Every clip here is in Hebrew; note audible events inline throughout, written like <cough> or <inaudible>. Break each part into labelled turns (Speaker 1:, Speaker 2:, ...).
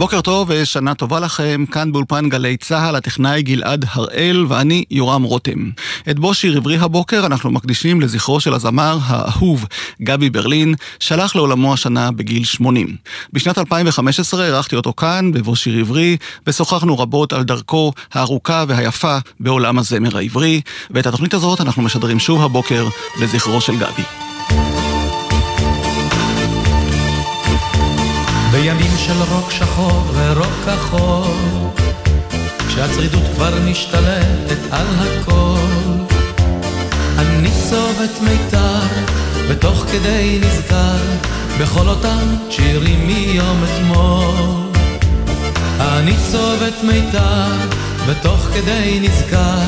Speaker 1: בוקר טוב ושנה טובה לכם, כאן באולפן גלי צה"ל, הטכנאי גלעד הראל ואני יורם רותם. את בו שיר עברי הבוקר אנחנו מקדישים לזכרו של הזמר האהוב גבי ברלין, שהלך לעולמו השנה בגיל 80. בשנת 2015 אירחתי אותו כאן, בבו שיר עברי, ושוחחנו רבות על דרכו הארוכה והיפה בעולם הזמר העברי, ואת התוכנית הזאת אנחנו משדרים שוב הבוקר לזכרו של גבי.
Speaker 2: בימים של רוק שחור ורוק כחול, כשהצרידות כבר משתלטת על הכל, אני צובט מיתר, ותוך כדי נזכר, בכל אותם שירים מיום אתמול. אני צובט מיתר, ותוך כדי נזכר,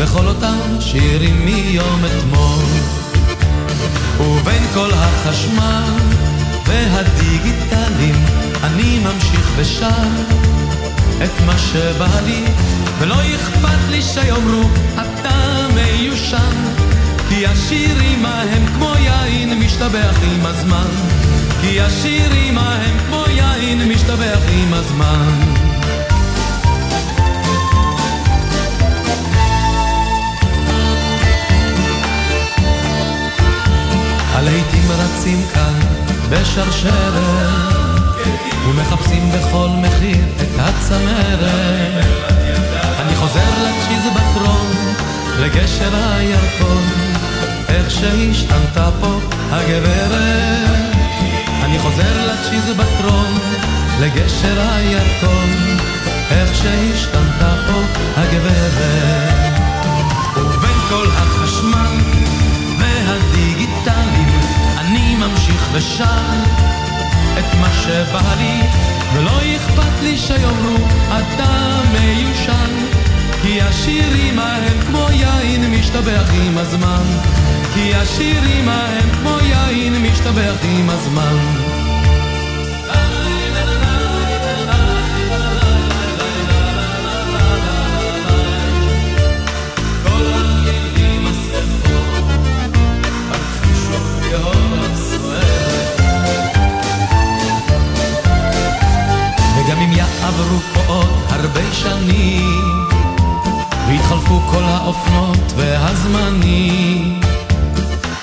Speaker 2: בכל אותם שירים מיום אתמול. ובין כל החשמל והדיגיטליים אני ממשיך ושר את מה שבא לי ולא אכפת לי שיאמרו אתה מיושן כי השירים ההם כמו יין משתבח עם הזמן. כי השירים ההם כמו יין משתבח עם הזמן. הלהיטים רצים כאן בשרשרת ומחפשים בכל מחיר את הצמרת. אני חוזר לצ'יזבטרון, לגשר הירקון איך שהשתנתה פה הגברת. אני חוזר לצ'יזבטרון, לגשר הירקון איך שהשתנתה פה הגברת. ובין כל החשמל ושר את מה שבא לי, ולא אכפת לי שיאמרו אתה מיושן, כי השירים ההם כמו יין משתבח עם הזמן, כי השירים ההם כמו יין משתבח עם הזמן. הרבה שנים, ויתחלפו כל האופנות והזמנים,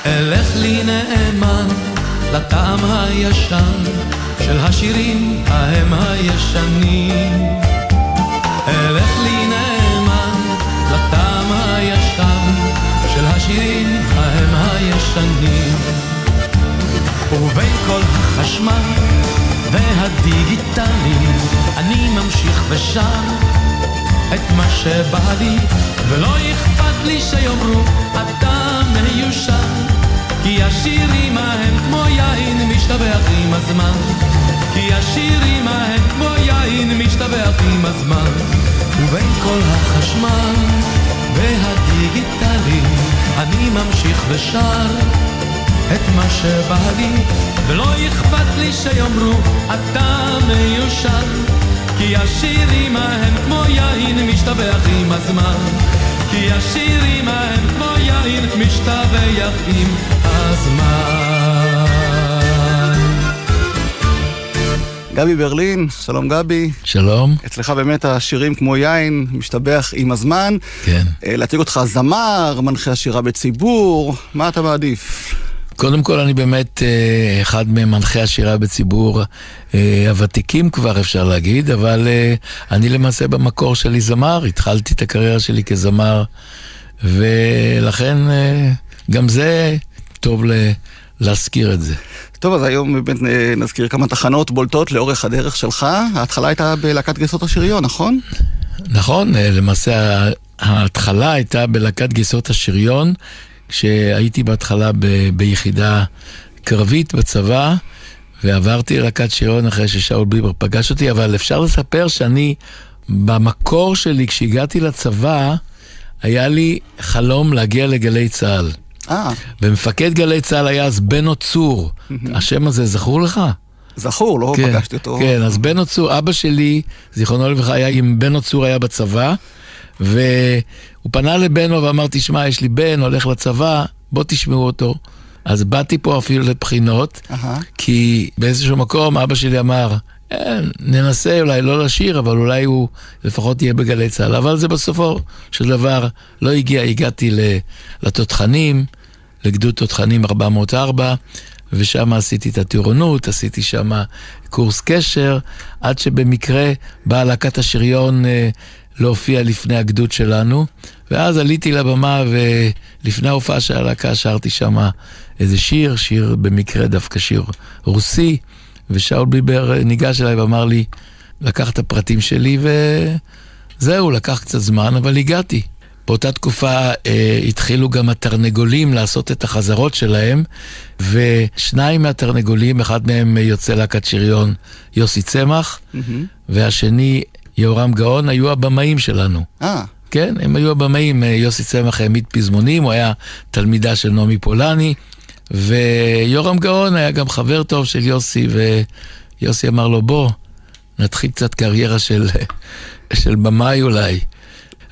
Speaker 2: אלך לי נאמן לטעם הישן של השירים ההם הישנים. אלך לי נאמן לטעם הישן של השירים ההם הישנים. ובין כל החשמל והדיגיטלים אני ממשיך ושר את מה שבא לי ולא אכפת לי שיאמרו אתה מיושן כי השירים ההם כמו יין משתבח עם הזמן. כי השירים ההם כמו יין משתבח עם הזמן. ובין כל החשמל והדיגיטלים אני ממשיך ושר את מה שבא לי, ולא אכפת לי שיאמרו אתה מיושן, כי השירים ההם כמו יין משתבח עם הזמן, כי השירים ההם כמו יין משתבח עם הזמן.
Speaker 1: גבי ברלין, שלום גבי.
Speaker 3: שלום.
Speaker 1: אצלך באמת השירים כמו יין, משתבח עם הזמן.
Speaker 3: כן.
Speaker 1: להציג אותך זמר, מנחה השירה בציבור, מה אתה מעדיף?
Speaker 3: קודם כל אני באמת אה, אחד ממנחי השירה בציבור אה, הוותיקים כבר אפשר להגיד, אבל אה, אני למעשה במקור שלי זמר, התחלתי את הקריירה שלי כזמר, ולכן גם זה טוב להזכיר את זה.
Speaker 1: טוב, אז היום באמת נזכיר כמה תחנות בולטות לאורך הדרך שלך. ההתחלה הייתה בלהקת גייסות השריון, נכון?
Speaker 3: נכון, למעשה ההתחלה הייתה בלהקת גייסות השריון. כשהייתי בהתחלה ב- ביחידה קרבית בצבא, ועברתי ללהקת שריון אחרי ששאול ביבר פגש אותי, אבל אפשר לספר שאני, במקור שלי, כשהגעתי לצבא, היה לי חלום להגיע לגלי צה"ל.
Speaker 1: אה,
Speaker 3: ומפקד גלי צה"ל היה אז בנו צור. השם הזה זכור לך?
Speaker 1: זכור, לא
Speaker 3: כן,
Speaker 1: פגשתי אותו.
Speaker 3: כן, אז בנו צור, אבא שלי, זיכרונו לברכה, היה עם בנו צור היה בצבא, והוא פנה לבנו ואמר, תשמע, יש לי בן, הולך לצבא, בוא תשמעו אותו. אז באתי פה אפילו לבחינות,
Speaker 1: אהה.
Speaker 3: כי באיזשהו מקום אבא שלי אמר, "אה, ננסה אולי לא לשיר, אבל אולי הוא לפחות יהיה בגלי צה"ל. אבל זה בסופו של דבר לא הגיע, הגעתי לתותחנים, לגדוד תותחנים 404, ושם עשיתי את הטירונות, עשיתי שם קורס קשר, עד שבמקרה באה להקת השריון אה, להופיע לפני הגדוד שלנו, ואז עליתי לבמה ולפני ההופעה של הלהקה שרתי שם איזה שיר, שיר במקרה דווקא שיר רוסי, ושאול ביבר ניגש אליי ואמר לי, לקח את הפרטים שלי וזהו, לקח קצת זמן, אבל הגעתי. באותה תקופה אה, התחילו גם התרנגולים לעשות את החזרות שלהם, ושניים מהתרנגולים, אחד מהם יוצא להקת שריון יוסי צמח, והשני יהורם גאון, היו הבמאים שלנו.
Speaker 1: אה,
Speaker 3: כן, הם היו הבמאים, אה, יוסי צמח העמיד פזמונים, הוא היה תלמידה של נעמי פולני, ויורם גאון היה גם חבר טוב של יוסי, ויוסי אמר לו, בוא, נתחיל קצת קריירה של, <laughs> של במאי אולי.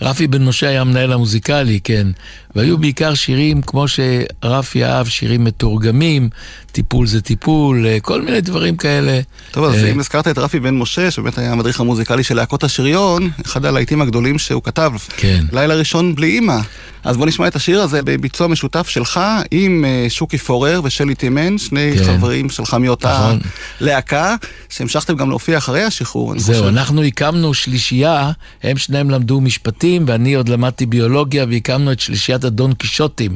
Speaker 3: רפי בן משה היה המנהל המוזיקלי, כן. והיו בעיקר שירים כמו שרפי אהב, שירים מתורגמים, טיפול זה טיפול, אה, כל מיני דברים כאלה.
Speaker 1: טוב, אז
Speaker 3: אה,
Speaker 1: אם הזכרת את רפי בן משה, שבאמת היה המדריך המוזיקלי של להקות השריון, אחד הלהיטים הגדולים שהוא כתב,
Speaker 3: כן.
Speaker 1: לילה ראשון בלי אימא. אז בוא נשמע את השיר הזה בביצוע משותף שלך עם אה, שוקי פורר ושלי טימן, שני
Speaker 3: כן.
Speaker 1: חברים שלך מאותה
Speaker 3: נכון.
Speaker 1: להקה, שהמשכתם גם להופיע אחרי השחרור, אני
Speaker 3: זהו,
Speaker 1: חושב.
Speaker 3: אנחנו הקמנו שלישייה, הם שניהם למדו משפטים ואני עוד למדתי ביולוגיה והקמנו את שלישיית הדון קישוטים.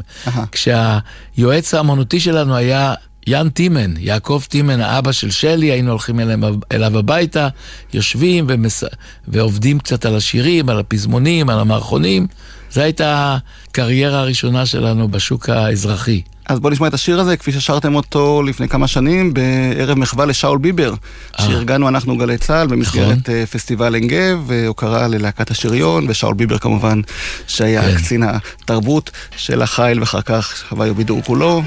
Speaker 3: כשהיועץ האמנותי שלנו היה יאן טימן, יעקב טימן, האבא של שלי, היינו הולכים אליו, אליו הביתה, יושבים ומס... ועובדים קצת על השירים, על הפזמונים, על המערכונים. זו הייתה הקריירה הראשונה שלנו בשוק האזרחי.
Speaker 1: אז בוא נשמע את השיר הזה, כפי ששרתם אותו לפני כמה שנים, בערב מחווה לשאול ביבר,
Speaker 3: אה.
Speaker 1: שארגנו אנחנו גלי צה"ל במסגרת
Speaker 3: נכון.
Speaker 1: אה, פסטיבל עין גב, והוקרה ללהקת השריון, ושאול ביבר כמובן, שהיה
Speaker 3: כן.
Speaker 1: קצין התרבות של החיל, ואחר כך הוואי ובידור כולו,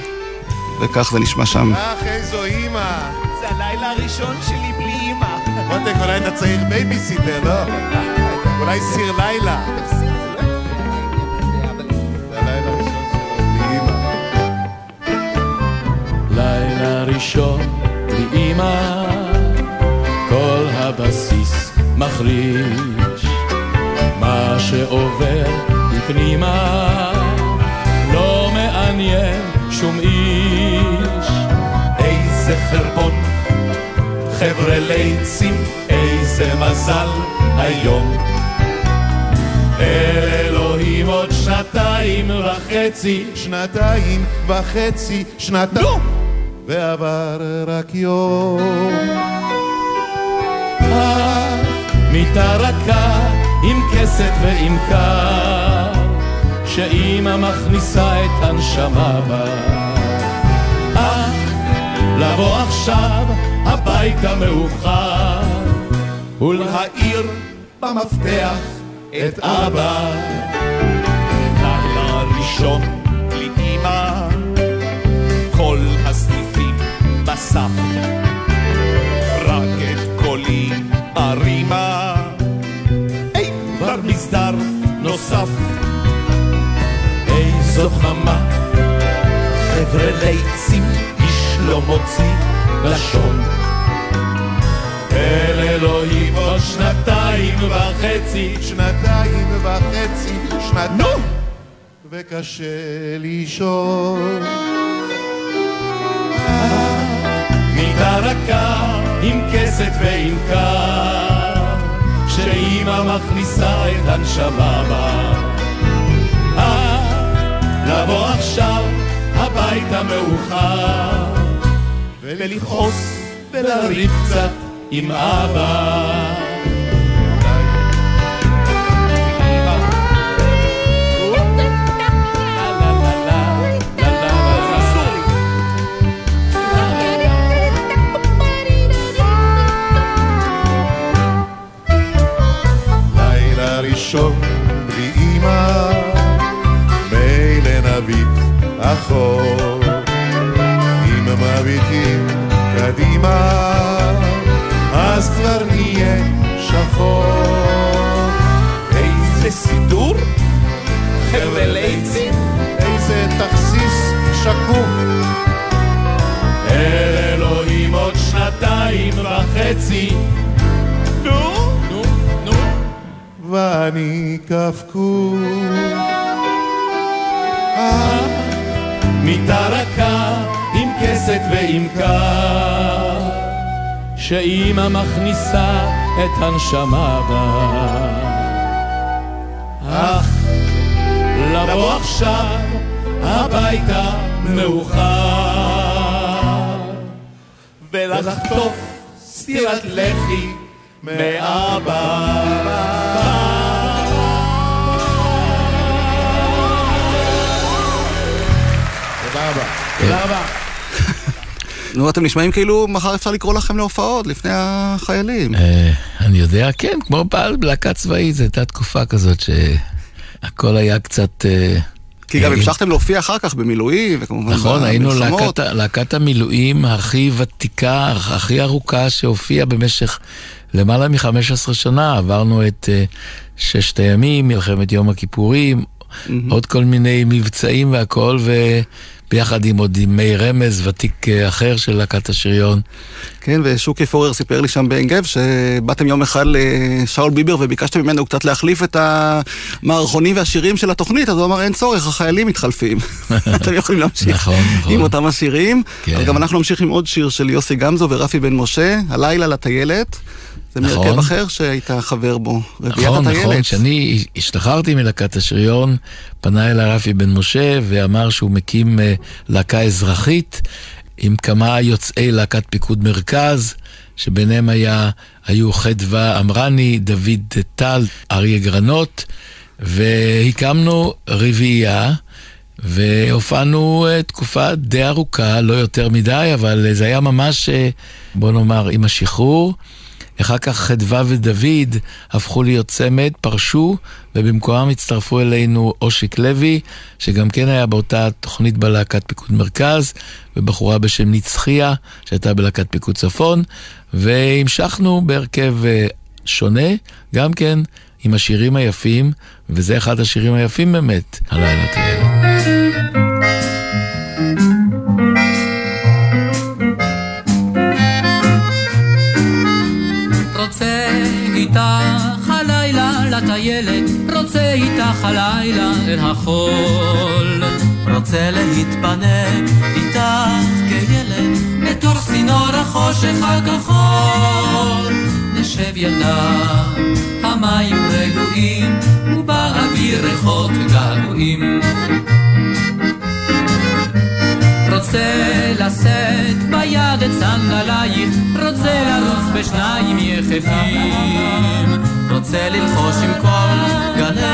Speaker 1: וכך זה נשמע שם.
Speaker 4: אך איזו אימא!
Speaker 5: זה הלילה הראשון שלי בלי אימא.
Speaker 4: מותק, אולי אתה צריך בייביסיטר, לא? אולי סיר לילה. אימא.
Speaker 6: לילה ראשון בלי אמא, כל הבסיס מחריש. מה שעובר בפנימה לא מעניין שום איש. איזה חרבון, חבר'ה ליצים, איזה מזל היום. אל אלוהים עוד שנתיים וחצי
Speaker 4: שנתיים וחצי, שנתיים.
Speaker 6: נו!
Speaker 4: ועבר רק יום.
Speaker 6: מיטה רכה עם כסת ועם קר, שאימא מכניסה את הנשמה בה. אה, לבוא עכשיו הביתה מאוחר, ולהאיר במפתח את אבא.
Speaker 5: לילה ראשון בלי אימא, כל הסניפים בסף. רק את קולי הרימה, היי, כבר מסדר נוסף.
Speaker 6: איזו חמה,
Speaker 5: חבר'ה ליצים, איש לא מוציא לשון.
Speaker 6: אל אלוהים עוד שנתיים וחצי.
Speaker 4: שנתיים וחצי, שנתיים. וקשה לישון.
Speaker 6: מיטה רכה עם כסת ועם קר, שאימא מכניסה את הנשמה בה. לבוא עכשיו הביתה מאוחר, ולכעוס ולריב קצת עם אבא.
Speaker 4: מביטים קדימה, אז כבר נהיה שחור.
Speaker 7: איזה סידור? חבל עצים?
Speaker 4: איזה תכסיס שקוף.
Speaker 7: אל אלוהים עוד שנתיים וחצי. נו? נו? נו?
Speaker 4: ואני קפקוף. אה?
Speaker 7: מיטה רכה כסת ועם קר, שאימא מכניסה את הנשמה בה. אך לבוא עכשיו הביתה מאוחר, ולחטוף סטירת לחי מאבא.
Speaker 4: תודה רבה.
Speaker 7: תודה רבה.
Speaker 1: נו, אתם נשמעים כאילו מחר אפשר לקרוא לכם להופעות לפני החיילים.
Speaker 3: אה, אני יודע, כן, כמו בעל להקה צבאית, זו הייתה תקופה כזאת שהכל היה קצת... אה,
Speaker 1: כי גם
Speaker 3: אה,
Speaker 1: המשכתם להופיע אחר כך במילואים, וכמובן
Speaker 3: נכון, היינו. להקת, להקת המילואים הכי ותיקה, הכי ארוכה שהופיעה במשך למעלה מ-15 שנה. עברנו את ששת הימים, מלחמת יום הכיפורים, עוד כל מיני מבצעים והכל, וביחד עם עוד עם מאיר רמז, ותיק uh, אחר של להקת השריון.
Speaker 1: כן, ושוקי פורר סיפר לי שם בעין גב שבאתם יום אחד לשאול ביבר וביקשתם ממנו קצת להחליף את המערכונים והשירים של התוכנית, אז הוא אמר אין צורך, החיילים מתחלפים. <laughs> אתם יכולים להמשיך
Speaker 3: נכון, נכון.
Speaker 1: עם אותם השירים.
Speaker 3: כן.
Speaker 1: אז גם אנחנו נמשיך עם עוד שיר של יוסי גמזו ורפי בן משה, הלילה לטיילת. זה
Speaker 3: נכון.
Speaker 1: מהרכב אחר שהיית חבר בו, רביעיית
Speaker 3: נכון,
Speaker 1: הטיילת.
Speaker 3: נכון, כשאני השתחררתי מלהקת השריון, פנה אליי רפי בן משה ואמר שהוא מקים אה, להקה אזרחית עם כמה יוצאי להקת פיקוד מרכז, שביניהם היה, היו חדווה אמרני, דוד טל, אריה גרנות, והקמנו רביעייה. והופענו אה, תקופה די ארוכה, לא יותר מדי, אבל זה היה ממש, אה, בוא נאמר, עם השחרור. אחר כך חדווה ודוד הפכו להיות צמד, פרשו, ובמקומם הצטרפו אלינו אושיק לוי, שגם כן היה באותה תוכנית בלהקת פיקוד מרכז, ובחורה בשם נצחיה, שהייתה בלהקת פיקוד צפון, והמשכנו בהרכב אה, שונה, גם כן עם השירים היפים, וזה אחד השירים היפים באמת, הלילה תהיה.
Speaker 2: איתך הלילה לטיילת, רוצה איתך הלילה אל החול. רוצה להתפנק איתך כילד, בתור צינור החושך הכחול. נשב ידם, המים רגועים, ובאוויר ריחות געגועים. רוצה לשאת את סנדלייך, רוצה לרוץ בשניים יחפים. רוצה ללחוש עם כל גלי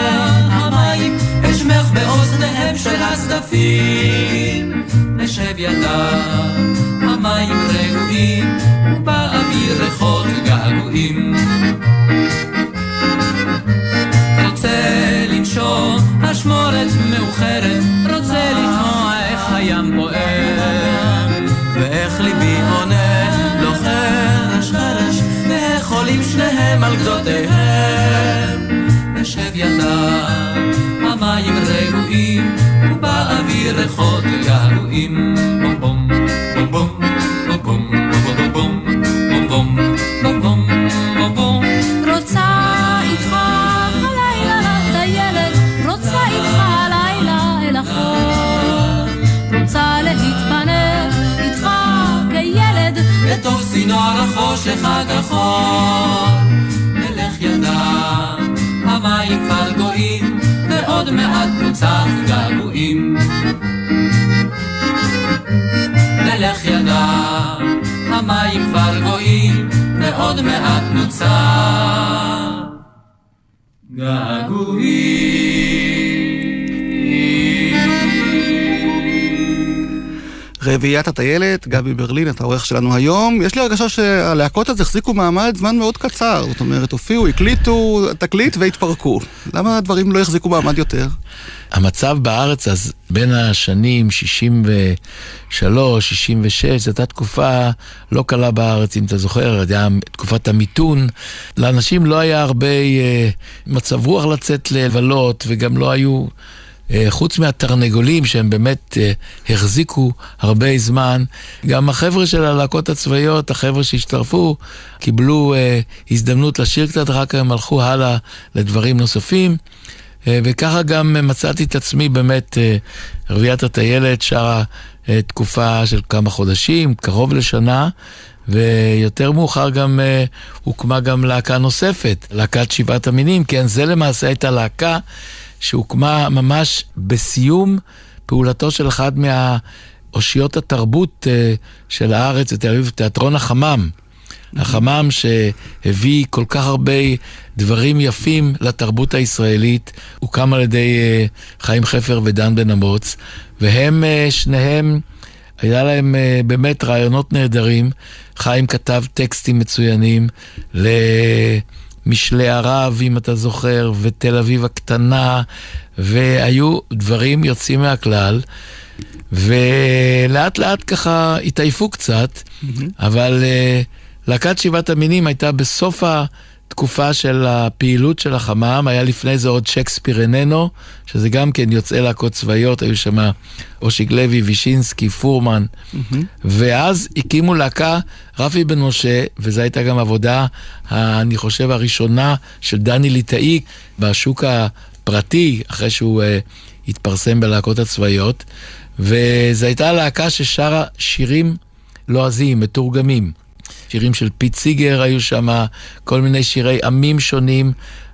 Speaker 2: המים, את שמך באוזניהם של הצדפים. נשב ידם, המים רגועים, ובאוויר ריחות געגועים. רוצה לנשום אשמורת מאוחרת, רוצה לשמוע איך הים פועם, ואיך ליבי עונה לו חרש חרש, ואיך עולים שניהם על גדותיהם. נשב ידם, המים רגועים, ובאוויר ריחות געגועים. בום בום צינור החושך הכחול. נלך ידם, המים כבר גויים, ועוד מעט נוצח געגועים. נלך ידם, המים כבר גויים, ועוד מעט נוצח געגועים.
Speaker 1: רביעיית הטיילת, גבי ברלין, אתה העורך שלנו היום. יש לי הרגשה שהלהקות הזה החזיקו מעמד זמן מאוד קצר. זאת אומרת, הופיעו, הקליטו תקליט והתפרקו. למה הדברים לא החזיקו מעמד יותר?
Speaker 3: המצב בארץ אז בין השנים 63, 66, זו הייתה תקופה לא קלה בארץ, אם אתה זוכר, זו הייתה תקופת המיתון. לאנשים לא היה הרבה אה, מצב רוח לצאת לבלות, וגם לא היו... אה, חוץ מהתרנגולים שהם באמת אה, החזיקו הרבה זמן, גם החבר'ה של הלהקות הצבאיות, החבר'ה שהשתרפו, קיבלו אה, הזדמנות לשיר קצת, אחר כך הם הלכו הלאה לדברים נוספים. וככה גם מצאתי את עצמי באמת, רביעיית הטיילת שרה תקופה של כמה חודשים, קרוב לשנה, ויותר מאוחר גם הוקמה גם להקה נוספת, להקת שבעת המינים, כן, זה למעשה הייתה להקה שהוקמה ממש בסיום פעולתו של אחד מאושיות התרבות אה, של הארץ, בתל אביב, תיאטרון החמם. החמם שהביא כל כך הרבה דברים יפים לתרבות הישראלית, הוקם על ידי אה, חיים חפר ודן בן אמוץ, והם אה, שניהם, היה להם באמת רעיונות נהדרים. חיים כתב טקסטים מצוינים ל... משלי ערב, אם אתה זוכר, ותל אביב הקטנה, והיו דברים יוצאים מהכלל, ולאט לאט ככה התעייפו קצת, mm-hmm. אבל uh, להקת שבעת המינים הייתה בסוף ה... תקופה של הפעילות של החמם, היה לפני זה עוד שייקספיר איננו, שזה גם כן יוצאי להקות צבאיות, היו שם אושיק לוי, וישינסקי, פורמן, mm-hmm. ואז הקימו להקה רפי בן משה, וזו הייתה גם עבודה, אני חושב, הראשונה של דני ליטאי בשוק הפרטי, אחרי שהוא אה, התפרסם בלהקות הצבאיות, וזו הייתה להקה ששרה שירים לועזיים, מתורגמים. שירים של פיט סיגר היו שם, כל מיני שירי עמים שונים,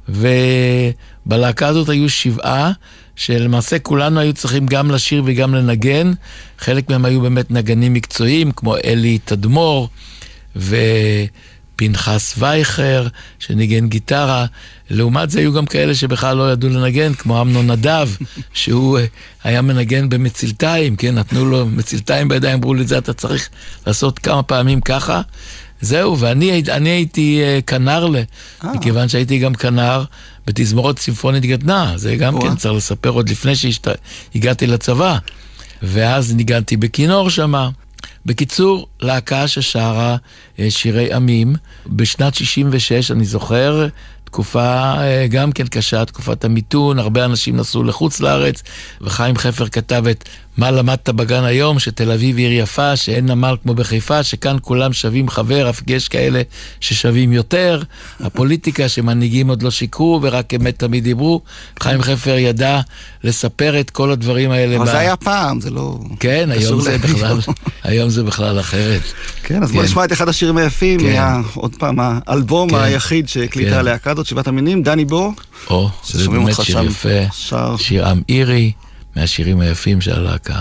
Speaker 3: ובלהקה הזאת היו שבעה, שלמעשה כולנו היו צריכים גם לשיר וגם לנגן. חלק מהם היו באמת נגנים מקצועיים, כמו אלי תדמור, ו... פנחס וייכר, שניגן גיטרה. לעומת זה היו גם כאלה שבכלל לא ידעו לנגן, כמו אמנון נדב, <laughs> שהוא אה, היה מנגן במצלתיים, כן, נתנו לו מצלתיים בידיים, אמרו לי, זה אתה צריך לעשות כמה פעמים ככה. זהו, ואני הייתי uh, כנר, 아. אה. מכיוון שהייתי גם כנר בתזמורת צימפונית גדנ"ע, זה גם. כן צריך לספר עוד לפני שהגעתי לצבא. ואז ניגנתי בכינור שמה. בקיצור, להקה ששרה uh, שירי עמים. בשנת 66, אני זוכר, תקופה uh, גם כן קשה, תקופת המיתון, הרבה אנשים נסעו לחוץ לארץ, וחיים חפר כתב את מה למדת בגן היום? שתל אביב עיר יפה, שאין נמל כמו בחיפה, שכאן כולם שווים חבר, אף יש כאלה ששווים יותר. הפוליטיקה שמנהיגים עוד לא שיקרו ורק אמת תמיד דיברו. חיים חפר ידע לספר את כל הדברים האלה.
Speaker 1: אבל ב... זה היה פעם, זה לא...
Speaker 3: כן, היום זה בכלל, היום זה בכלל אחרת.
Speaker 1: כן, אז בוא כן. נשמע את אחד השירים היפים, כן. עוד פעם, האלבום כן. היחיד שהקליטה הלהקה הזאת, שבעת המינים, דני בור.
Speaker 3: או, זה באמת שיר יפה, שיר עם אירי. מהשירים היפים של הלהקה.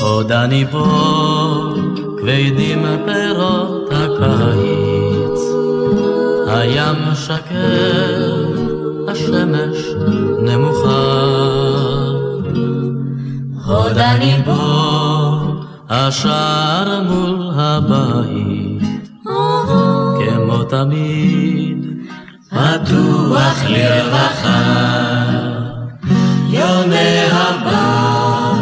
Speaker 8: עוד אני פה, כבדים פירות הקיץ, הים שקר, השמש נמוכה. עוד אני פה, השער מול הבית, כמו תמיד, פתוח לרווחה. יוני הבר,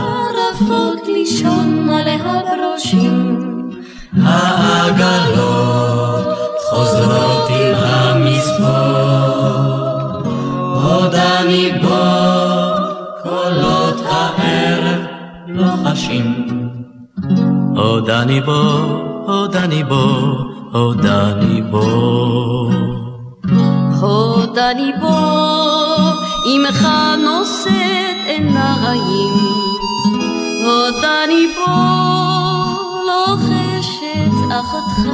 Speaker 9: עפות לישון על הברושים,
Speaker 8: העגלות עוד אני בו חשים. עוד אני בו, עוד אני בו, עוד אני בו.
Speaker 9: עוד אני בו, אמך נושאת עיניים. עוד אני בו, לוחשת אחתך.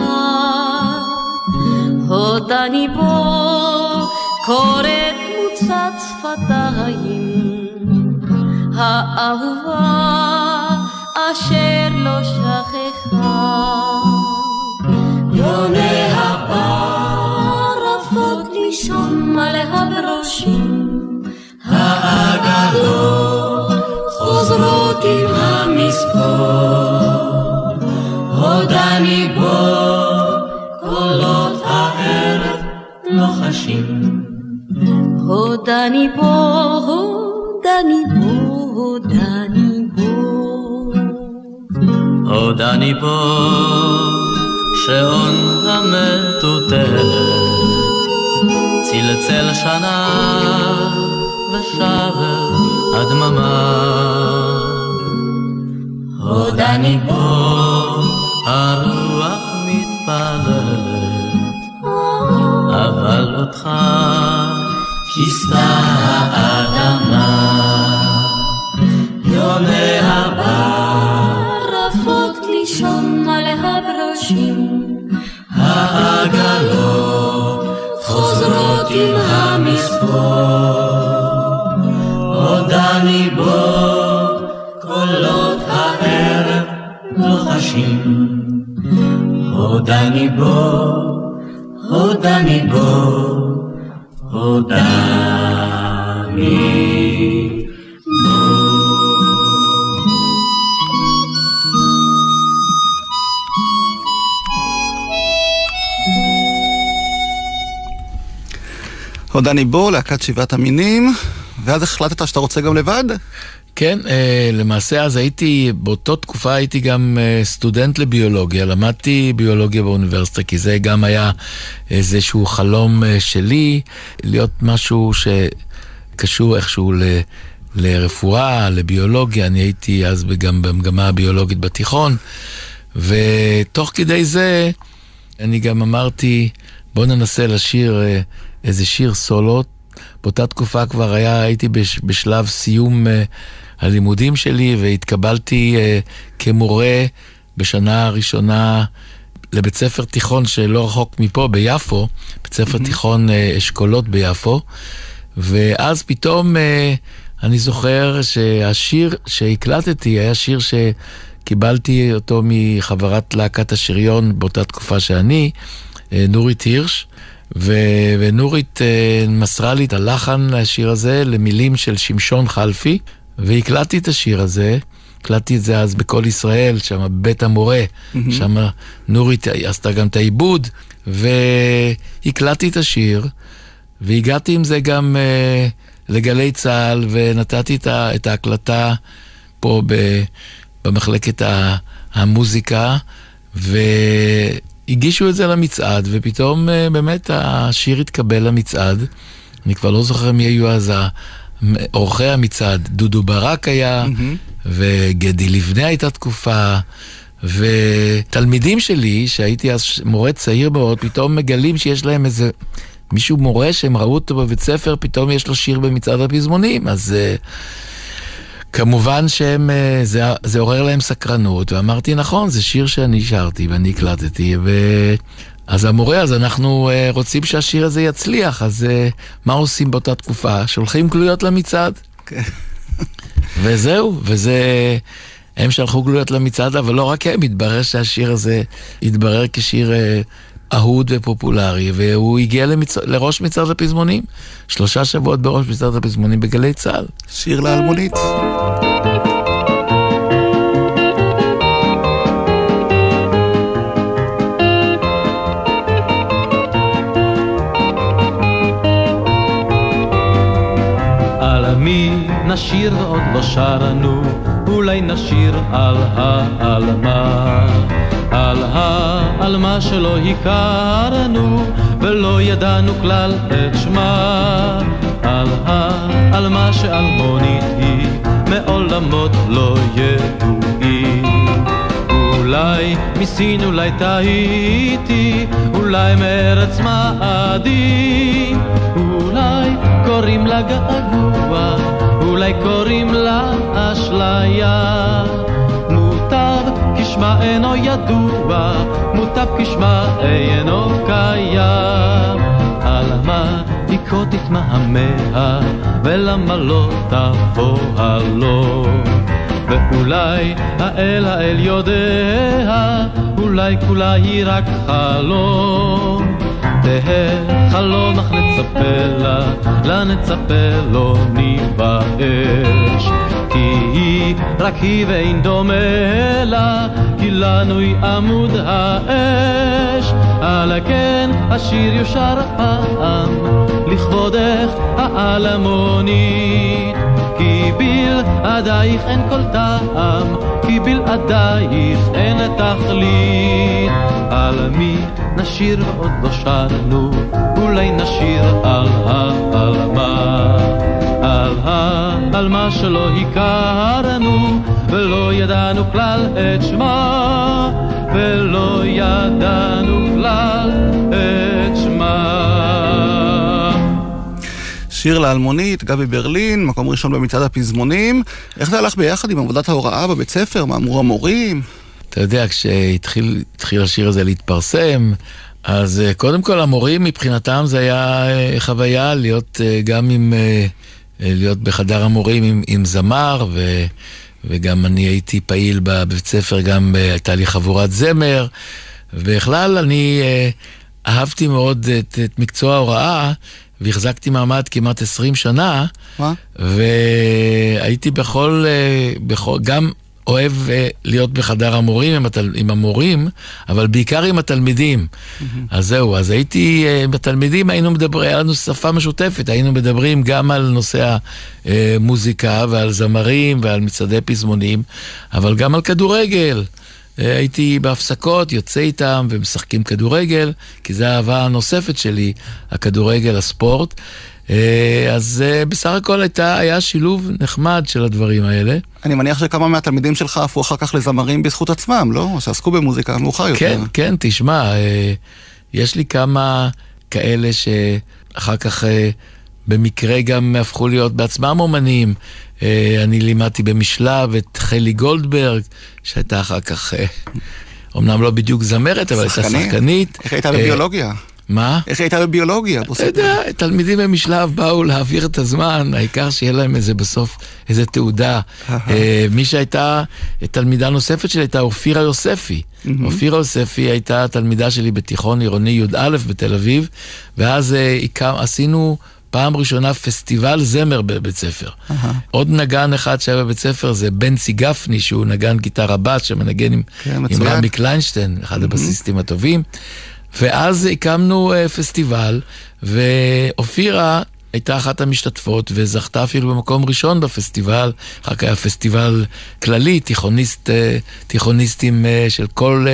Speaker 9: עוד אני בו, קוראת קצת שפתיים, האהובה אשר לא שכחה.
Speaker 8: יוני הפרפות לישון מלא הברושים, האגדות חוזרות עם המספור, עוד אני בא
Speaker 9: עודני בו, עודני בו, עודני בו.
Speaker 8: עודני בו, שעון המטוטלת, צלצל שנה ושבר הדממה. עודני בו, הרוח מתפללת, אבל אותך כיסתה האדמה. יוני הבר,
Speaker 9: רפות לישון על הברושים,
Speaker 8: העגלות חוזרות עם המספור. עודני בו, קולות הערב לוחשים. עודני בו, עודני בו,
Speaker 1: עוד אני בו, להקת שבעת המינים, ואז החלטת שאתה רוצה גם לבד?
Speaker 3: כן, אה, למעשה אז הייתי, באותה תקופה הייתי גם אה, סטודנט לביולוגיה, למדתי ביולוגיה באוניברסיטה, כי זה גם היה איזשהו חלום אה, שלי, להיות משהו שקשור איכשהו ל... לרפואה, לביולוגיה, אני הייתי אז גם במגמה הביולוגית בתיכון, ותוך כדי זה אני גם אמרתי, בוא ננסה לשיר איזה שיר סולות. באותה תקופה כבר היה, הייתי בש, בשלב סיום הלימודים שלי והתקבלתי uh, כמורה בשנה הראשונה לבית ספר תיכון שלא רחוק מפה, ביפו, בית ספר mm-hmm. תיכון uh, אשכולות ביפו, ואז פתאום uh, אני זוכר שהשיר שהקלטתי היה שיר שקיבלתי אותו מחברת להקת השריון באותה תקופה שאני, נורית הירש. ו... ונורית מסרה לי את הלחן לשיר הזה למילים של שמשון חלפי, והקלטתי את השיר הזה, הקלטתי את זה אז בקול ישראל, שם בית המורה, mm-hmm. שם נורית עשתה גם את העיבוד, והקלטתי את השיר, והגעתי עם זה גם uh, לגלי צה"ל, ונתתי את, ה... את ההקלטה פה ב... במחלקת המוזיקה, ו... הגישו את זה למצעד, ופתאום uh, באמת השיר התקבל למצעד. אני כבר לא זוכר מי היו אז עורכי המצעד. דודו ברק היה, mm-hmm. וגדי לבנה הייתה תקופה, ותלמידים שלי, שהייתי אז מורה צעיר מאוד, פתאום מגלים שיש להם איזה... מישהו מורה שהם ראו אותו בבית ספר, פתאום יש לו שיר במצעד הפזמונים, אז... Uh, כמובן שהם, אה, זה, זה עורר להם סקרנות, ואמרתי, נכון, זה שיר שאני שרתי ואני הקלטתי, ו... אז המורה, אז אנחנו uh, רוצים שהשיר הזה יצליח, אז uh, מה עושים באותה תקופה? שולחים גלויות למצעד. Okay. <laughs> וזהו, וזה... הם שלחו גלויות למצעד, אבל לא רק הם, התברר שהשיר הזה התברר כשיר uh, אהוד ופופולרי, והוא הגיע למצ... לראש מצעד הפזמונים. שלושה שבועות בראש מצעד הפזמונים בגלי צה"ל.
Speaker 1: שיר לאלמונית.
Speaker 2: נשיר עוד לא שרנו, אולי נשיר על העלמה. על העלמה שלא הכרנו, ולא ידענו כלל את שמה. על העלמה שאלמונית היא, מעולמות לא ידועים. אולי מסין, אולי טעיתי, אולי מארץ מאדי, אולי קוראים לה געגוע. אולי קוראים לה אשליה. מוטב כשמה אינו ידוע, מוטב כשמה אינו קיים. על מה היכו תתמהמה, ולמה לא תבוא הלום? ואולי האל האל יודע, אולי כולה היא רק חלום. תהא חלום אך נצפה לה, לה נצפה לא ניבאש. כי רק היא ואין דומה לה, כי לנו היא עמוד האש. על כן השיר יושר פעם, לכבודך העלמונית. כי בלעדייך אין כל טעם, כי בלעדייך אין תכלית. על מי נשיר ועוד לא שרנו, אולי נשיר על העלמה. על העלמה שלא הכרנו, ולא ידענו כלל את שמה, ולא ידענו כלל את שמה.
Speaker 1: שיר לאלמונית, גבי ברלין, מקום ראשון במצעד הפזמונים. איך זה הלך ביחד עם עבודת ההוראה בבית ספר? מה אמרו המורים?
Speaker 3: אתה יודע, כשהתחיל השיר הזה להתפרסם, אז אה, קודם כל המורים מבחינתם זה היה אה, חוויה להיות אה, גם עם, להיות בחדר המורים עם, עם זמר, ו, וגם אני הייתי פעיל בבית ספר, גם הייתה לי חבורת זמר, ובכלל אני אהבתי מאוד את, את מקצוע ההוראה, והחזקתי מעמד כמעט 20 שנה.
Speaker 1: מה?
Speaker 3: והייתי בכל, בכל, גם אוהב אה, להיות בחדר המורים עם, התל, עם המורים, אבל בעיקר עם התלמידים. Mm-hmm. אז זהו, אז הייתי, אה, עם התלמידים היינו מדברים, היה לנו שפה משותפת, היינו מדברים גם על נושא המוזיקה ועל זמרים ועל מצעדי פזמונים, אבל גם על כדורגל. הייתי בהפסקות, יוצא איתם ומשחקים כדורגל, כי זו האהבה הנוספת שלי, הכדורגל, הספורט. אה, אז אה, בסך הכל הייתה, היה שילוב נחמד של הדברים האלה.
Speaker 1: אני מניח שכמה מהתלמידים שלך הפכו אחר כך לזמרים בזכות עצמם, לא? שעסקו במוזיקה מאוחר יותר.
Speaker 3: כן, כן, תשמע, אה, יש לי כמה כאלה שאחר כך במקרה גם הפכו להיות בעצמם אומנים. אני לימדתי במשלב את חלי גולדברג, שהייתה אחר כך, אומנם אה, לא בדיוק זמרת, אבל הייתה שחקנית.
Speaker 1: איך הייתה בביולוגיה?
Speaker 3: אה, מה?
Speaker 1: איך הייתה בביולוגיה?
Speaker 3: אתה יודע, תלמידים במשלב באו להעביר את הזמן, העיקר שיהיה להם איזה בסוף, איזה תעודה. מי שהייתה תלמידה נוספת שלי הייתה אופירה יוספי. אופירה יוספי הייתה תלמידה שלי בתיכון עירוני י"א בתל אביב, ואז עשינו... פעם ראשונה פסטיבל זמר בבית ספר. Uh-huh. עוד נגן אחד שהיה בבית ספר זה בנצי גפני, שהוא נגן גיטרה בת, שמנגן עם, כן, עם רמי קליינשטיין, אחד uh-huh. הבסיסטים הטובים. ואז הקמנו uh, פסטיבל, ואופירה הייתה אחת המשתתפות וזכתה אפילו במקום ראשון בפסטיבל, אחר כך היה פסטיבל כללי, תיכוניסט, uh, תיכוניסטים uh, של כל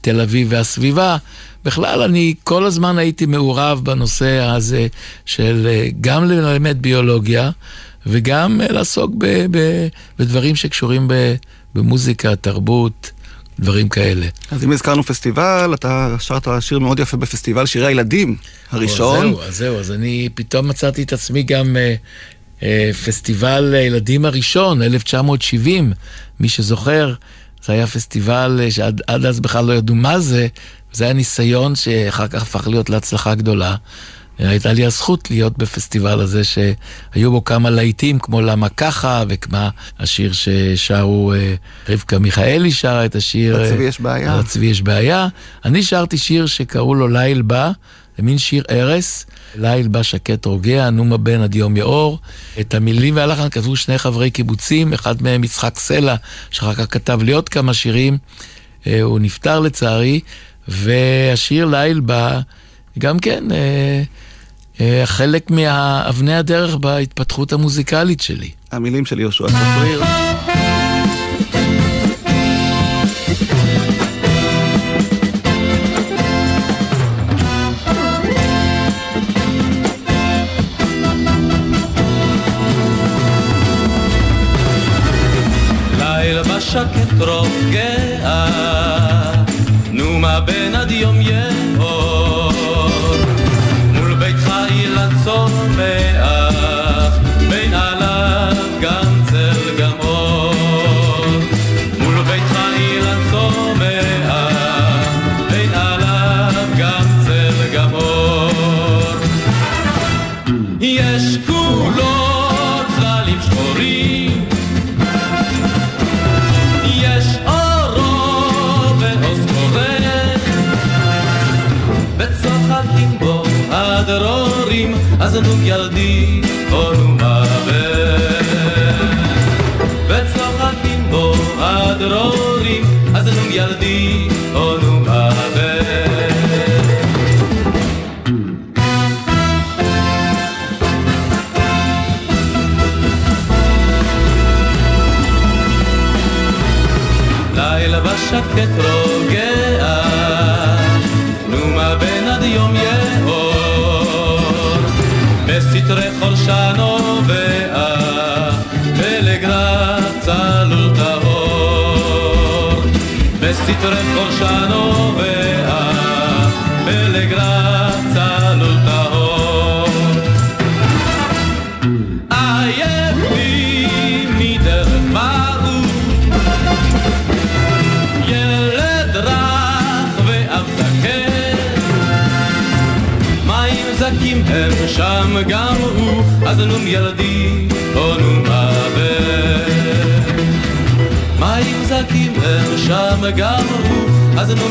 Speaker 3: תל אביב והסביבה. בכלל, אני כל הזמן הייתי מעורב בנושא הזה של אה, גם ללמד ביולוגיה וגם אה, לעסוק ב, ב, בדברים שקשורים ב, במוזיקה, תרבות. דברים כאלה.
Speaker 1: אז אם הזכרנו פסטיבל, אתה שרת שיר מאוד יפה בפסטיבל שירי הילדים הראשון.
Speaker 3: או, זהו, אז זהו, אז אני פתאום מצאתי את עצמי גם אה, אה, פסטיבל הילדים הראשון, 1970, מי שזוכר, זה היה פסטיבל אה, שעד אז בכלל לא ידעו מה זה, זה היה ניסיון שאחר כך הפך להיות להצלחה גדולה. הייתה לי הזכות להיות בפסטיבל הזה שהיו בו כמה להיטים כמו למה ככה וכמו השיר ששרו אה, רבקה מיכאלי שרה את השיר
Speaker 1: לצבי יש בעיה.
Speaker 3: לצבי יש בעיה. אני שרתי שיר שקראו לו ליל בא, זה מין שיר ערש, ליל בא שקט רוגע, נומה בן עד יום יאור. את המילים והלחן כתבו שני חברי קיבוצים, אחד מהם יצחק סלע, שאחר כך כתב לי עוד כמה שירים. אה, הוא נפטר לצערי. והשיר ליל בא גם כן אה, אה, חלק מאבני הדרך בהתפתחות המוזיקלית שלי.
Speaker 1: המילים של יהושע צפריר.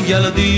Speaker 2: geldi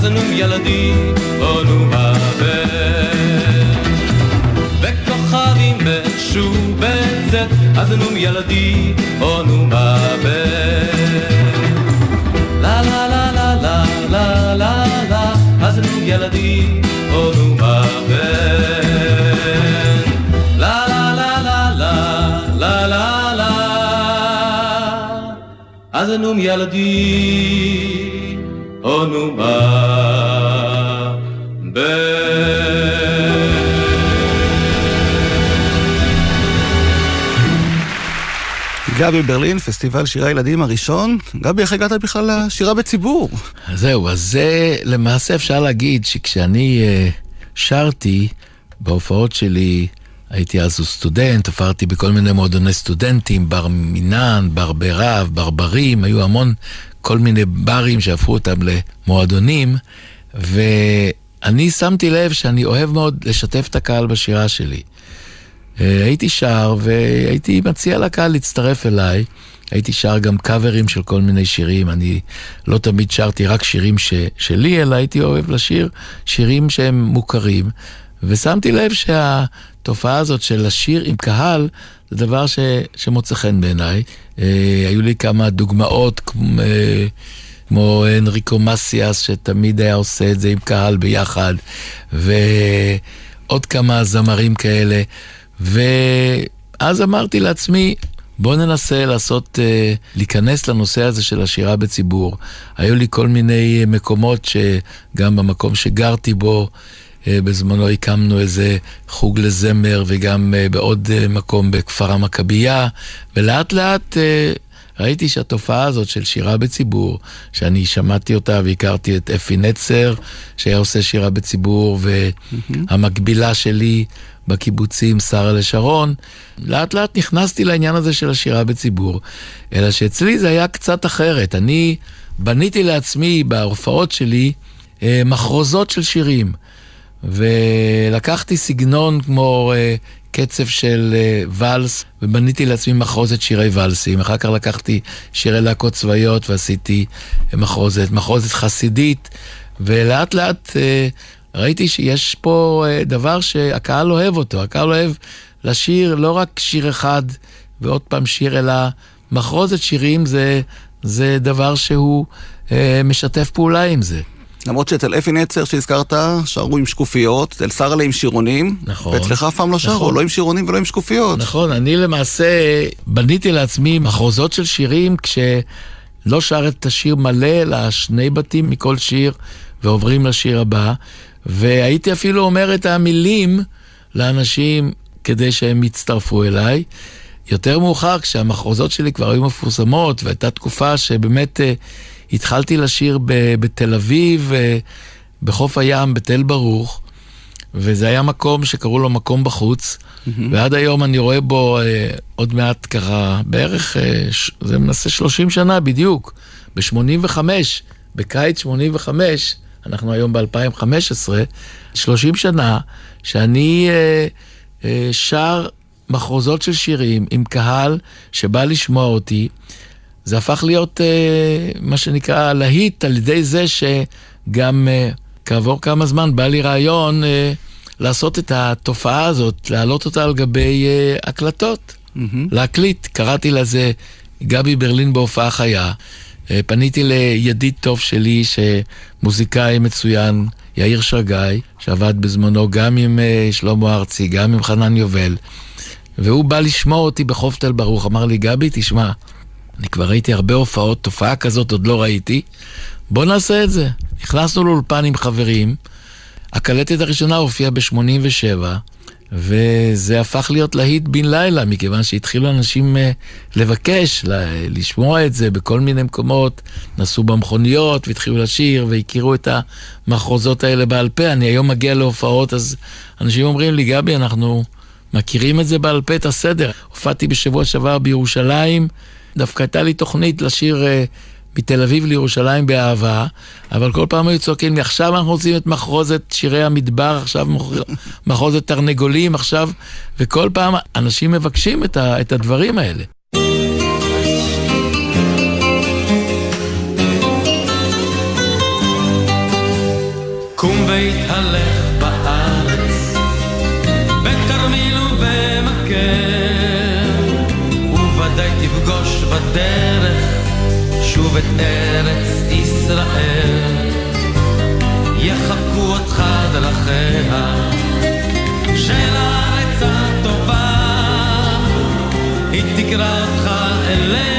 Speaker 2: אז נו ילדי או נו וכוכבים משובצת אז נו ילדי או מוות לה לה לה לה לה לה לה לה אז נו ילדי או נו לה לה לה לה לה לה לה לה אז נו ילדי
Speaker 1: גבי ברלין, פסטיבל שירי הילדים הראשון. גבי, איך הגעת בכלל לשירה בציבור?
Speaker 3: זהו, אז זה למעשה אפשר להגיד שכשאני uh, שרתי בהופעות שלי, הייתי אז סטודנט, הופעתי בכל מיני מועדוני סטודנטים, בר מינן, בר ברב, ברברים, היו המון כל מיני ברים שהפכו אותם למועדונים, ואני שמתי לב שאני אוהב מאוד לשתף את הקהל בשירה שלי. אה, הייתי שר והייתי מציע לקהל להצטרף אליי. הייתי שר גם קאברים של כל מיני שירים, אני לא תמיד שרתי רק שירים ש, שלי, אלא הייתי אוהב לשיר שירים שהם מוכרים. ושמתי לב שהתופעה הזאת של לשיר עם קהל, זה דבר ש, שמוצא חן בעיניי. אה, היו לי כמה דוגמאות, כמו, אה, כמו אנריקו מסיאס, שתמיד היה עושה את זה עם קהל ביחד, ועוד כמה זמרים כאלה. ואז אמרתי לעצמי, בוא ננסה לעשות, uh, להיכנס לנושא הזה של השירה בציבור. היו לי כל מיני מקומות שגם במקום שגרתי בו, בזמנו הקמנו איזה חוג לזמר וגם uh, בעוד uh, מקום בכפר המכבייה, ולאט לאט ראיתי שהתופעה הזאת של שירה בציבור, שאני שמעתי אותה והכרתי את אפי נצר, שהיה עושה שירה בציבור, והמקבילה שלי בקיבוצים, שרה לשרון, לאט לאט נכנסתי לעניין הזה של השירה בציבור. אלא שאצלי זה היה קצת אחרת. אני בניתי לעצמי בהופעות שלי אה, מחרוזות של שירים. ולקחתי סגנון כמו אה, קצב של אה, ואלס, ובניתי לעצמי מחרוזת שירי ואלסים. אחר כך לקחתי שירי להקות צבאיות ועשיתי מחרוזת, מחרוזת חסידית, ולאט לאט אה, ראיתי שיש פה אה, דבר שהקהל אוהב אותו. הקהל אוהב לשיר לא רק שיר אחד ועוד פעם שיר, אלא מחרוזת שירים זה, זה דבר שהוא אה, משתף פעולה עם זה.
Speaker 1: למרות שאצל אפי נצר שהזכרת, שרו עם שקופיות, אצל שרלה עם שירונים.
Speaker 3: נכון.
Speaker 1: ואצלך אף פעם לא שרו,
Speaker 3: נכון.
Speaker 1: לא עם שירונים ולא עם שקופיות.
Speaker 3: נכון, אני למעשה בניתי לעצמי מחרוזות של שירים כש... לא שר את השיר מלא, אלא שני בתים מכל שיר, ועוברים לשיר הבא. והייתי אפילו אומר את המילים לאנשים כדי שהם יצטרפו אליי. יותר מאוחר, כשהמחרוזות שלי כבר היו מפורסמות, והייתה תקופה שבאמת uh, התחלתי לשיר ב- בתל אביב, uh, בחוף הים, בתל ברוך, וזה היה מקום שקראו לו מקום בחוץ, mm-hmm. ועד היום אני רואה בו uh, עוד מעט ככה, בערך, uh, ש- זה מנסה 30 שנה בדיוק, ב-85, בקיץ 85, אנחנו היום ב-2015, 30 שנה שאני uh, uh, שר מחרוזות של שירים עם קהל שבא לשמוע אותי. זה הפך להיות uh, מה שנקרא להיט על ידי זה שגם uh, כעבור כמה זמן בא לי רעיון uh, לעשות את התופעה הזאת, להעלות אותה על גבי uh, הקלטות, mm-hmm. להקליט. קראתי לזה גבי ברלין בהופעה חיה. Uh, פניתי לידיד טוב שלי, שמוזיקאי מצוין, יאיר שרגאי, שעבד בזמנו גם עם uh, שלמה ארצי, גם עם חנן יובל. והוא בא לשמוע אותי בחוף תל ברוך, אמר לי, גבי, תשמע, אני כבר ראיתי הרבה הופעות, תופעה כזאת עוד לא ראיתי, בוא נעשה את זה. נכנסנו לאולפן עם חברים, הקלטת הראשונה הופיעה ב-87, וזה הפך להיות להיט בן לילה, מכיוון שהתחילו אנשים uh, לבקש, ל- לשמוע את זה בכל מיני מקומות, נסעו במכוניות והתחילו לשיר והכירו את המחרוזות האלה בעל פה. אני היום מגיע להופעות, אז אנשים אומרים לי, גבי, אנחנו מכירים את זה בעל פה, את הסדר. הופעתי בשבוע שעבר בירושלים, דווקא הייתה לי תוכנית לשיר uh, מתל אביב לירושלים באהבה, אבל כל פעם היו צועקים לי, עכשיו אנחנו רוצים את מחרוזת שירי המדבר, עכשיו <laughs> מחרוזת תרנגולים, עכשיו, וכל פעם אנשים מבקשים את, ה, את הדברים האלה.
Speaker 2: קום והתהלך שוב את ארץ ישראל. יחקו אותך דרכיה של הארץ הטובה, היא תקרא אותך אליה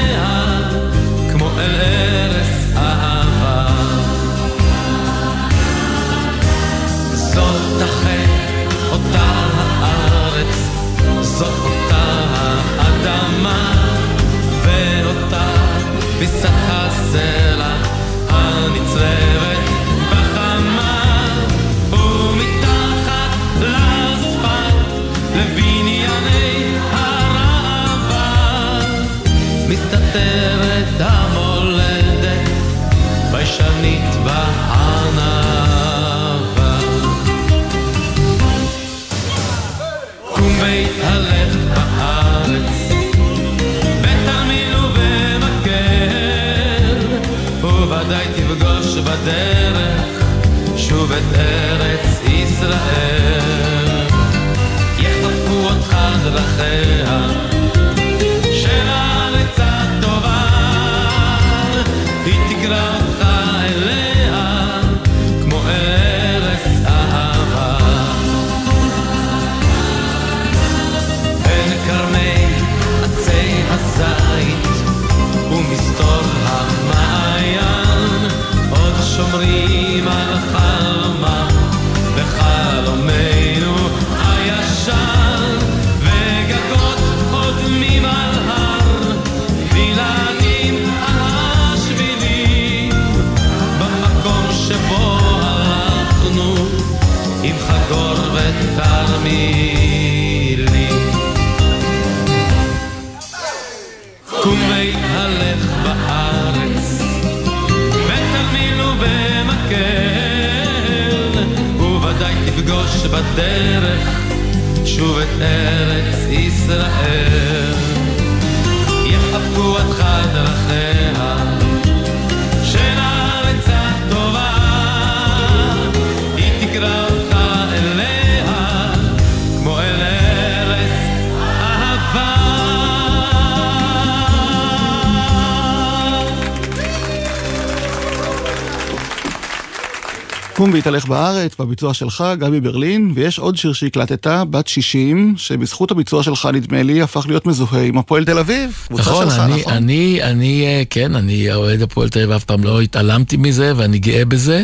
Speaker 2: קום והתהלך בארץ,
Speaker 1: בביצוע שלך, גבי ברלין, ויש עוד שיר שהקלטת, בת 60, שבזכות הביצוע שלך, נדמה לי, הפך להיות מזוהה עם הפועל תל אביב.
Speaker 3: נכון, שלך, אני, נכון? אני, אני, אה, כן, אני אוהד הפועל תל אביב, אף פעם לא התעלמתי מזה, ואני גאה בזה.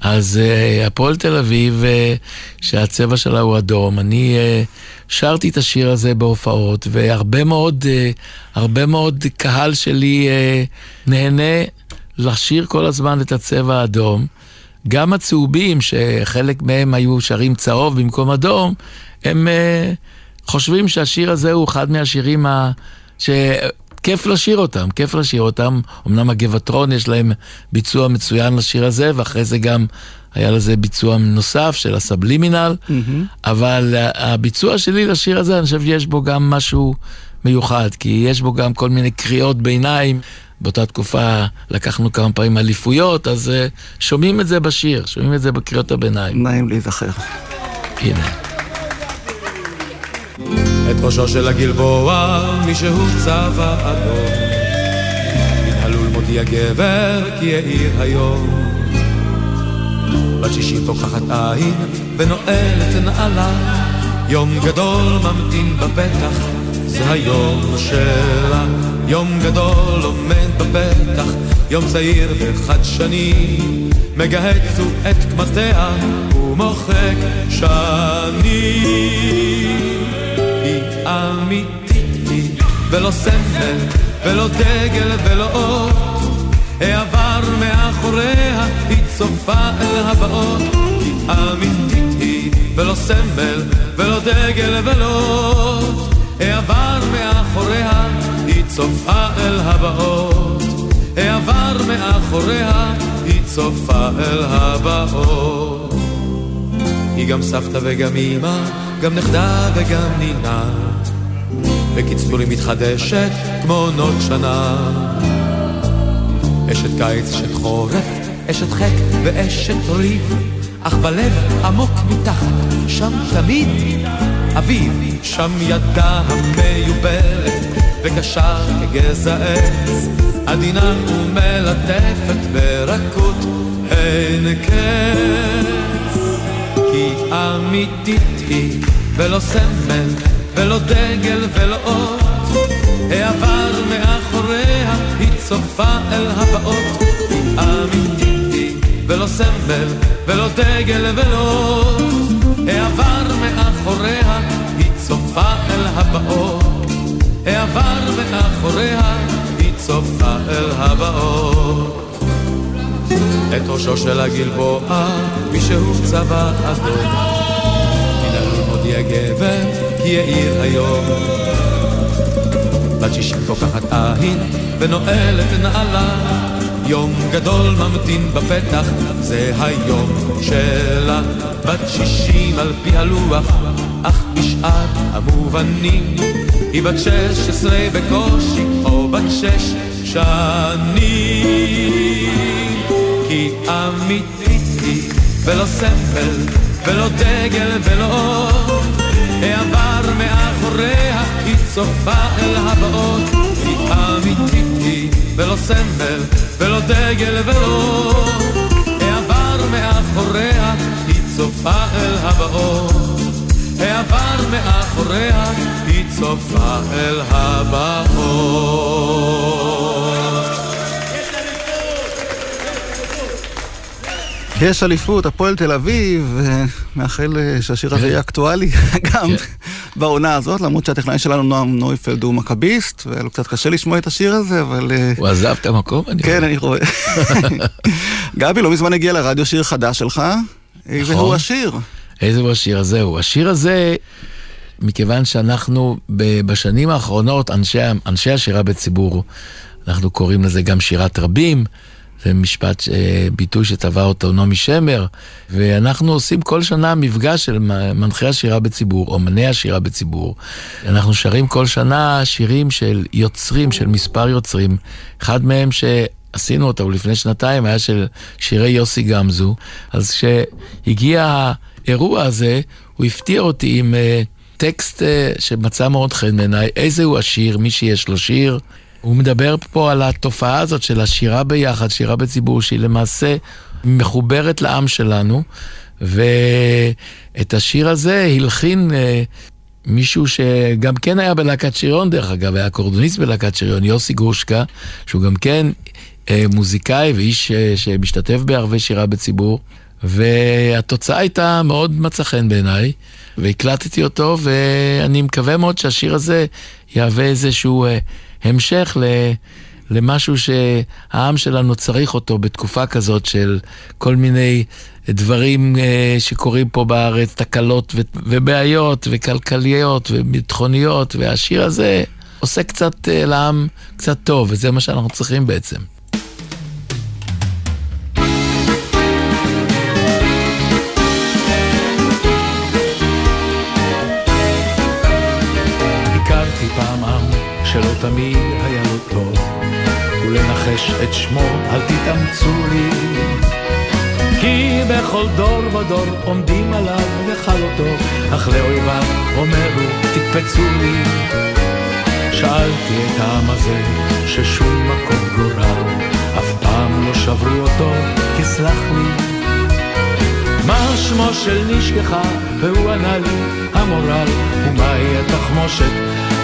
Speaker 3: אז uh, הפועל תל אביב, uh, שהצבע שלה הוא אדום, אני uh, שרתי את השיר הזה בהופעות, והרבה מאוד, uh, הרבה מאוד קהל שלי uh, נהנה לשיר כל הזמן את הצבע האדום. גם הצהובים, שחלק מהם היו שרים צהוב במקום אדום, הם uh, חושבים שהשיר הזה הוא אחד מהשירים ה... שכיף לשיר אותם, כיף לשיר אותם. אמנם הגבעטרון יש להם ביצוע מצוין לשיר הזה, ואחרי זה גם היה לזה ביצוע נוסף של הסבלימינל, mm-hmm. אבל הביצוע שלי לשיר הזה, אני חושב שיש בו גם משהו מיוחד, כי יש בו גם כל מיני קריאות ביניים. באותה תקופה לקחנו כמה פעמים אליפויות, אז uh, שומעים את זה בשיר, שומעים את זה בקריאות הביניים.
Speaker 1: נעים להיזכר.
Speaker 3: הנה.
Speaker 2: את ראשו של הגלבוע, מישהו צבע אדום. מן הלול מודיע גבר, כי האיר היום. בת שישים תוכחת עין, ונועלת נעלה. יום גדול ממתין בפתח, זה היום שלה. יום גדול עומד בפתח, יום צעיר וחדשני, מגהץ את קמטיה ומוחק שנים. היא אמיתית היא, ולא סמל, ולא דגל, ולא אות. העבר מאחוריה, היא צופה אל הבאות. היא אמיתית היא, ולא סמל, ולא דגל, ולא אות. העבר מאחוריה, היא צופה אל הבאות. העבר מאחוריה, היא צופה אל הבאות. היא גם סבתא וגם אמא, גם נכדה וגם נינה. בקיצור היא מתחדשת כמו עונות שנה. אשת קיץ, אשת חורף, אשת חק ואשת ריב, אך בלב עמוק מתחת, שם תמיד אביב, שם ידה המיובלת וקשה כגזע עץ, עדינה ומלטפת ברכות אין קץ. כי אמיתית היא, ולא סמל, ולא דגל, ולא אות, העבר מאחוריה, היא צופה אל הבאות. היא אמיתית היא, ולא סמל, ולא דגל, ולא אות, העבר מאחוריה, היא צופה אל הבאות. העבר מאחוריה, היא צופה אל הבאות. את ראשו של הגלבוע, מישהו צבע אדום. מן הלום הודיע גבר, כי יאיר היום. בת שישים תוקחת עין, ונועלת נעלה. יום גדול ממתין בפתח, זה היום שלה. בת שישים על פי הלוח, אך בשאר המובנים היא בת שש עשרה בקושי, או בת שש שנים. כי אמיתית היא, ולא סמל, ולא דגל, ולא עוד. העבר מאחוריה, היא צופה אל הבאות. כי אמיתית היא, ולא סמל, ולא דגל, ולא עוד. מאחוריה, היא צופה אל הבאות. העבר מאחוריה, היא צופה אל הבאות.
Speaker 1: יש אליפות, הפועל תל אביב, מאחל שהשיר הזה יהיה אקטואלי <laughs> גם בעונה הזאת, למרות שהטכנאי שלנו נועם נויפלד הוא מכביסט, והיה לו קצת קשה לשמוע את השיר הזה, אבל...
Speaker 3: הוא עזב את המקום?
Speaker 1: כן, אני רואה. <laughs> גבי, לא מזמן הגיע לרדיו שיר חדש שלך, איזה הוא השיר?
Speaker 3: איזה הוא השיר הזה? הוא השיר הזה, מכיוון שאנחנו בשנים האחרונות, אנשי, אנשי השירה בציבור, אנחנו קוראים לזה גם שירת רבים. זה משפט, ביטוי שטבע אותו נעמי שמר, ואנחנו עושים כל שנה מפגש של מנחי השירה בציבור, אומני השירה בציבור. אנחנו שרים כל שנה שירים של יוצרים, של מספר יוצרים. אחד מהם שעשינו אותו לפני שנתיים היה של שירי יוסי גמזו. אז כשהגיע האירוע הזה, הוא הפתיע אותי עם טקסט שמצא מאוד חן בעיניי, איזה הוא השיר, מי שיש לו שיר. הוא מדבר פה על התופעה הזאת של השירה ביחד, שירה בציבור, שהיא למעשה מחוברת לעם שלנו, ואת השיר הזה הלחין אה, מישהו שגם כן היה בלהקת שריון, דרך אגב, היה קורדוניסט בלהקת שריון, יוסי גרושקה, שהוא גם כן אה, מוזיקאי ואיש אה, שמשתתף בערבי שירה בציבור, והתוצאה הייתה מאוד מצא חן בעיניי, והקלטתי אותו, ואני מקווה מאוד שהשיר הזה יהווה איזשהו אה, המשך ל... למשהו שהעם שלנו צריך אותו בתקופה כזאת של כל מיני דברים אה, שקורים פה בארץ, תקלות ובעיות וכלכליות וביטחוניות, והשיר הזה עושה קצת אה, לעם קצת טוב, וזה מה שאנחנו צריכים בעצם.
Speaker 6: תמיד היה לו טוב, ולנחש את שמו אל תתאמצו לי. כי בכל דור ודור עומדים עליו לכלותו, אך לאויביו אומרו תקפצו לי. שאלתי את העם הזה ששום מקום גורל, אף פעם לא שברו אותו, תסלח לי. מה שמו של נשכחה? והוא ענה לי, המורל, ומהי התחמושת?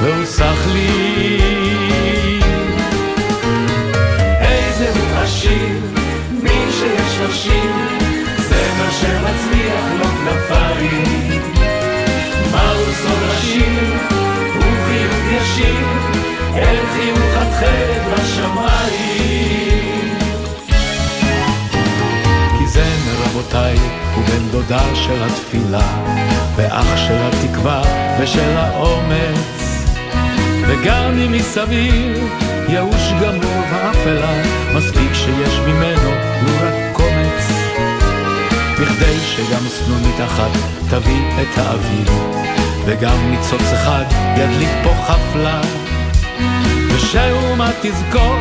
Speaker 6: והוא סח לי. איזה הוא עשיר, מי שיש לו שיר, זה מה שמצליח לו כנפיים. מהו סוד השיר? הוא חיוך ישיר, אל חיוך התכלת בשמיים. זמר רבותיי הוא בן דודה של התפילה, ואח של התקווה ושל האומץ. וגם אם מסביב ייאוש גמור ואפלה, מספיק שיש ממנו לו רק קומץ. בכדי שגם סנונית אחת תביא את האוויר, וגם ניצוץ אחד ידליק פה חפלה. ושאומה תזכור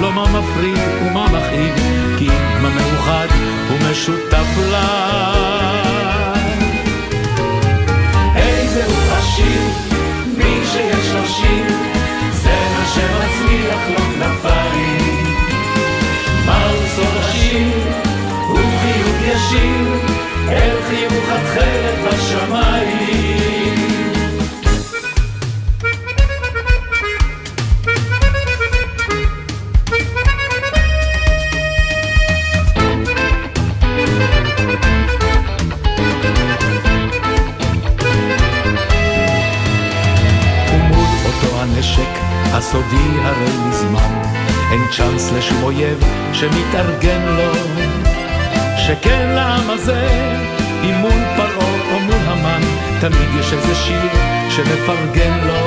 Speaker 6: לא מה מפריד ומה מכאיב, כי מה מאוחד ומשותף לה. הסודי הרי מזמן, אין צ'אנס לשום אויב שמתארגן לו. שכן לעם הזה, אם מול פרעה או מול המן, תמיד יש איזה שיר שמפרגן לו.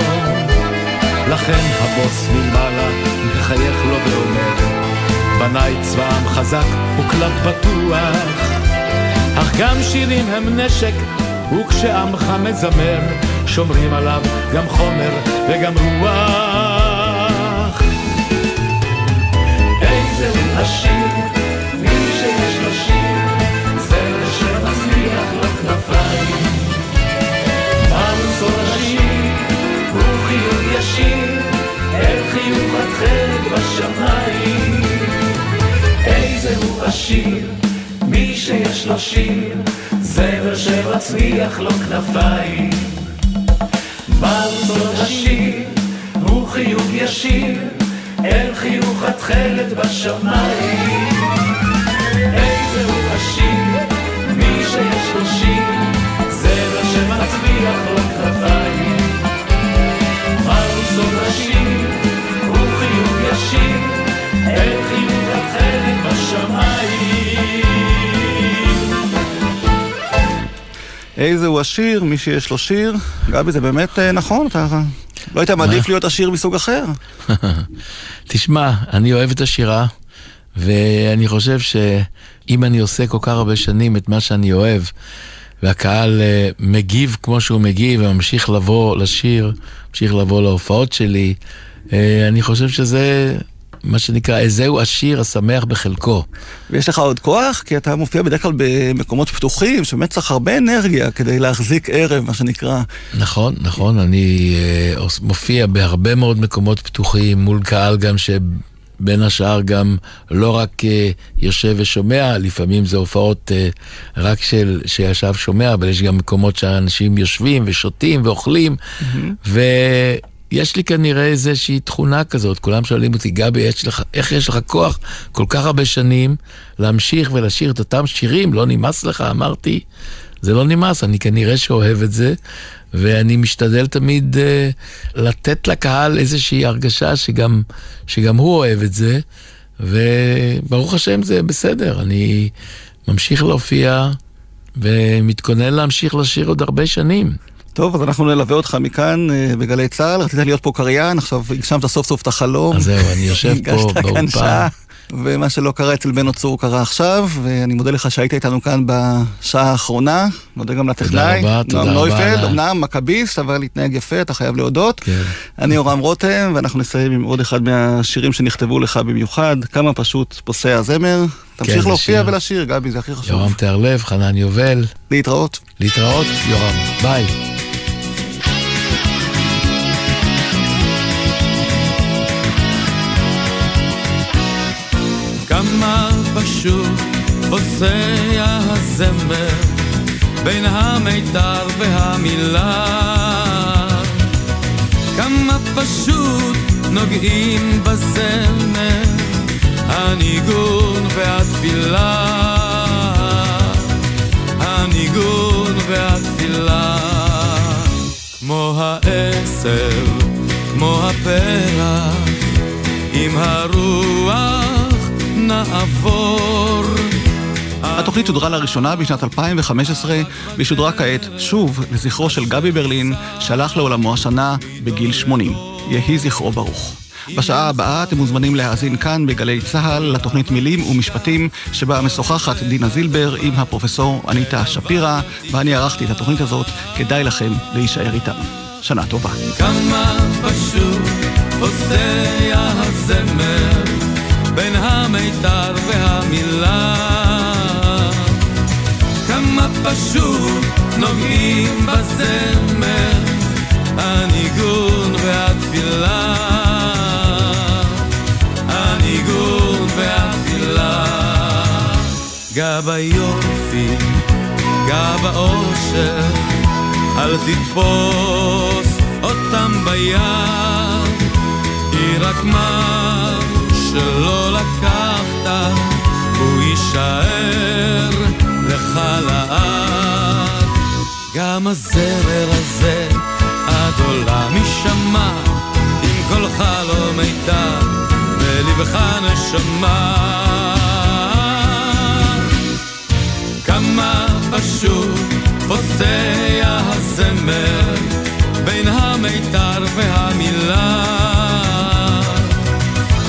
Speaker 6: לכן הבוס מלמעלה מחייך לו ואומר, בניי צבא עם חזק וכלב פתוח, אך גם שירים הם נשק, וכשעמך מזמר, שומרים עליו גם חומר וגם רוח. עשיר, מי שיש לו שיר, זרע שמצליח לו כנפיים. מהו סוד השיר, הוא חיוך ישיר, אל חיוך התכלת בשמיים. איזה הוא עשיר, מי שיש לו שיר, זמר שמצליח לו כנפיים. מהו סוד השיר? הוא חיוך ישיר, אל חיוך התכלת בשמיים. איזה הוא השיר? מי שיש לו שיר, זרע שמצליח לו כנפיים. מהו סוד השיר? הוא חיוך ישיר, אל חיוך התכלת בשמיים.
Speaker 1: איזה הוא עשיר, מי שיש לו שיר. גבי, זה באמת אה, נכון, אתה לא היית מעדיף להיות עשיר מסוג אחר? <laughs>
Speaker 3: תשמע, אני אוהב את השירה, ואני חושב שאם אני עושה כל כך הרבה שנים את מה שאני אוהב, והקהל אה, מגיב כמו שהוא מגיב וממשיך לבוא לשיר, ממשיך לבוא להופעות שלי, אה, אני חושב שזה מה שנקרא, איזהו עשיר השמח בחלקו.
Speaker 1: ויש לך עוד כוח? כי אתה מופיע בדרך כלל במקומות פתוחים, שבאמת צריך הרבה אנרגיה כדי להחזיק ערב, מה שנקרא.
Speaker 3: נכון, נכון, אני uh, מופיע בהרבה מאוד מקומות פתוחים, מול קהל גם ש... בין השאר גם לא רק יושב ושומע, לפעמים זה הופעות רק של שישב שומע, אבל יש גם מקומות שאנשים יושבים ושותים ואוכלים, mm-hmm. יש לי כנראה איזושהי תכונה כזאת, כולם שואלים אותי, גבי, יש לך, איך יש לך כוח כל כך הרבה שנים להמשיך ולשיר את אותם שירים? לא נמאס לך? אמרתי, זה לא נמאס, אני כנראה שאוהב את זה, ואני משתדל תמיד uh, לתת לקהל איזושהי הרגשה שגם, שגם הוא אוהב את זה, וברוך השם זה בסדר, אני ממשיך להופיע ומתכונן להמשיך לשיר עוד הרבה שנים.
Speaker 1: טוב, אז אנחנו נלווה אותך מכאן אה, בגלי צה"ל. רצית להיות פה קריין, עכשיו הגשמת סוף סוף את החלום.
Speaker 3: אז זהו, אני יושב פה באולפן.
Speaker 1: ומה שלא קרה אצל בן צור קרה עכשיו, ואני מודה לך שהיית איתנו כאן בשעה האחרונה. מודה גם לטכנאי.
Speaker 3: תודה רבה, תודה רבה. נועם נויפלד,
Speaker 1: אמנם מכביסט, אבל התנהג יפה, אתה חייב להודות. כן. אני אורם רותם, ואנחנו נסיים עם עוד אחד מהשירים שנכתבו לך במיוחד, כמה פשוט פוסע הזמר. תמשיך כן, להופיע ולשיר, גבי, זה הכי חשוב.
Speaker 3: יורם תיארלב, חנן יובל.
Speaker 1: להתראות.
Speaker 3: להתראות, יורם. ביי.
Speaker 2: פוסע הזמר בין המיתר והמילה. כמה פשוט נוגעים בזמר הניגון והתפילה. הניגון והתפילה. כמו העשב, כמו הפרח עם הרוח נעבור.
Speaker 1: התוכנית שודרה לראשונה בשנת 2015 והיא שודרה כעת שוב לזכרו של גבי ברלין שהלך לעולמו השנה בגיל 80. יהי זכרו ברוך. בשעה הבאה אתם מוזמנים להאזין כאן בגלי צה"ל לתוכנית מילים ומשפטים שבה משוחחת דינה זילבר עם הפרופסור אניטה שפירא ואני ערכתי את התוכנית הזאת, כדאי לכם להישאר איתנו. שנה טובה.
Speaker 2: כמה פשוט עושה הזמר בין המיתר והמילה פשוט נוגעים בזמר הניגון והתפילה. הניגון והתפילה. גע ביופי, גע באושר אל תתפוס אותם ביד היא רק מה שלא לקחת, הוא יישאר לעד. גם הזרר הזה עד עולם יישמע, עם קולך לא מיתר, ולבך נשמה. כמה פשוט פוסע הזמר בין המיתר והמילה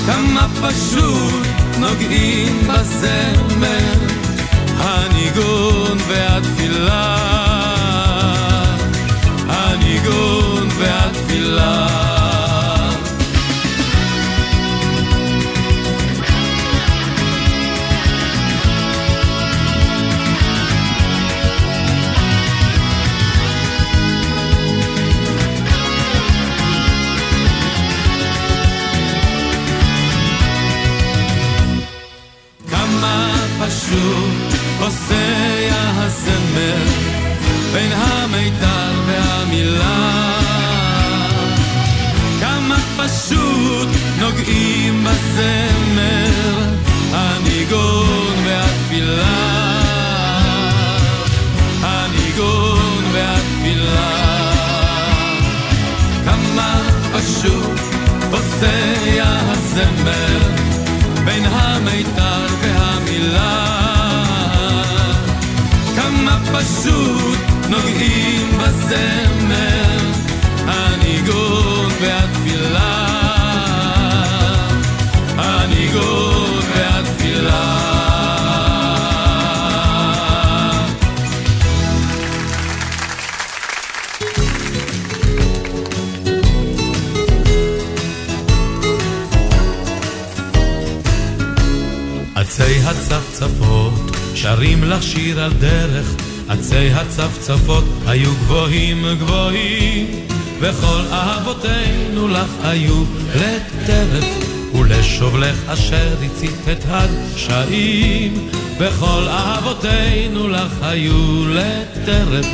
Speaker 2: כמה פשוט נוגעים בזמר, הניגון והתפילה, נוגעים בזמר הניגון והתפילה. הניגון והתפילה. כמה פשוט פוסע הזמר בין המיתר והמילה. כמה פשוט נוגעים בזמר הניגון הצפצפות. שרים לך שיר על דרך, עצי הצפצפות היו גבוהים גבוהים, וכל אהבותינו לך היו לטרף, ולשובלך אשר הצית את הדשאים, וכל אהבותינו לך היו לטרף,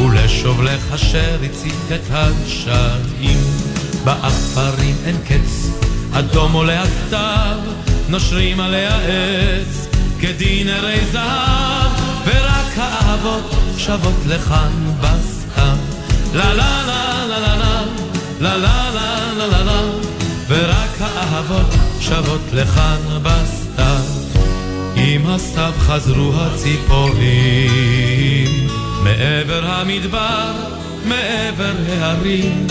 Speaker 2: ולשובלך אשר הצית את הדשאים. באפרים אין קץ, אדום עולה הסתיו, נושרים עליה עץ, כדין הרי זהב, ורק האהבות שוות לכאן בסתיו. לה לה לה לה לה לה לה לה לה לה לה ורק האהבות שוות לכאן בסתיו. עם הסתיו חזרו הציפורים מעבר המדבר, מעבר ההרים,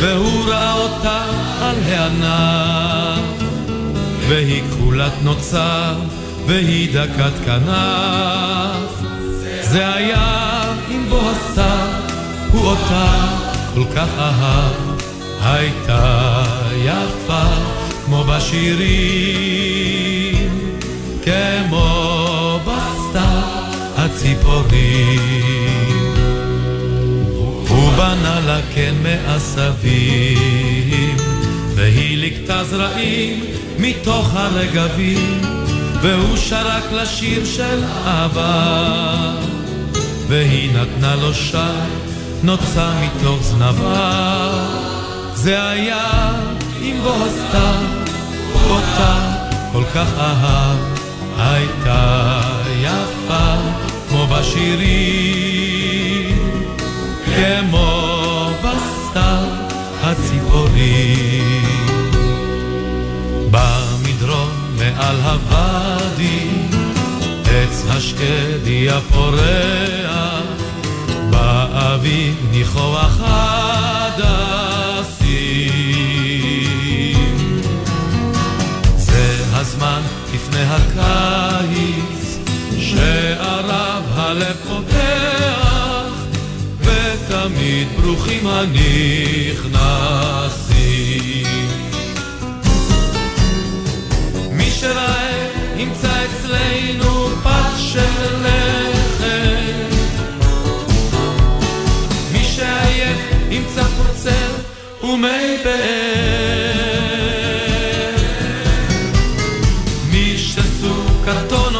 Speaker 2: והוא ראה אותה על הענף. והיא כחולת נוצר, והיא דקת כנף. זה היה עם בוא הסתיו, הוא אותה כל כך אהב, הייתה יפה כמו בשירים, כמו בסתיו הציפורים. הוא בנה לה כן מעשבים, והיא לקטה זרעים מתוך הרגבים, והוא שרק לשיר של אהבה, והיא נתנה לו שי, נוצה מתוך זנבה. זה היה עם בוסתה, אותה כל כך אהב, הייתה יפה כמו בשירים, כמו בסתיו הציפורים. במדרון מעל עץ השקדי הפורח, באביב ניחוח הדסים. זה הזמן לפני הקיץ, שערב הלב פותח, ותמיד ברוכים הנכנסים. מי שראה ימצא אצלנו של לחם. מי. מי שסוכתו